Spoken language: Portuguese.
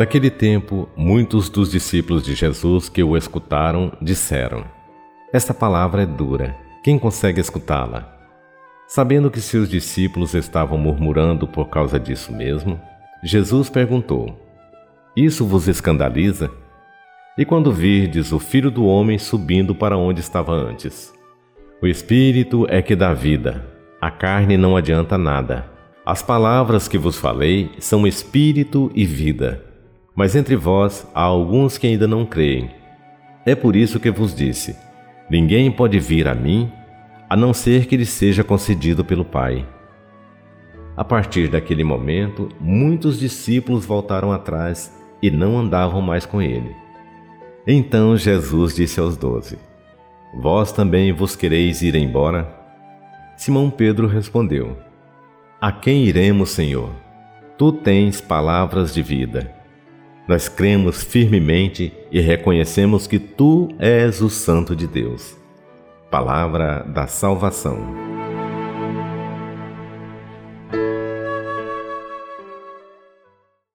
Naquele tempo, muitos dos discípulos de Jesus que o escutaram disseram: Esta palavra é dura, quem consegue escutá-la? Sabendo que seus discípulos estavam murmurando por causa disso mesmo, Jesus perguntou: Isso vos escandaliza? E quando virdes o filho do homem subindo para onde estava antes? O espírito é que dá vida, a carne não adianta nada. As palavras que vos falei são espírito e vida. Mas entre vós há alguns que ainda não creem. É por isso que vos disse: Ninguém pode vir a mim, a não ser que lhe seja concedido pelo Pai. A partir daquele momento, muitos discípulos voltaram atrás e não andavam mais com ele. Então Jesus disse aos doze: Vós também vos quereis ir embora? Simão Pedro respondeu: A quem iremos, Senhor? Tu tens palavras de vida. Nós cremos firmemente e reconhecemos que tu és o Santo de Deus. Palavra da salvação.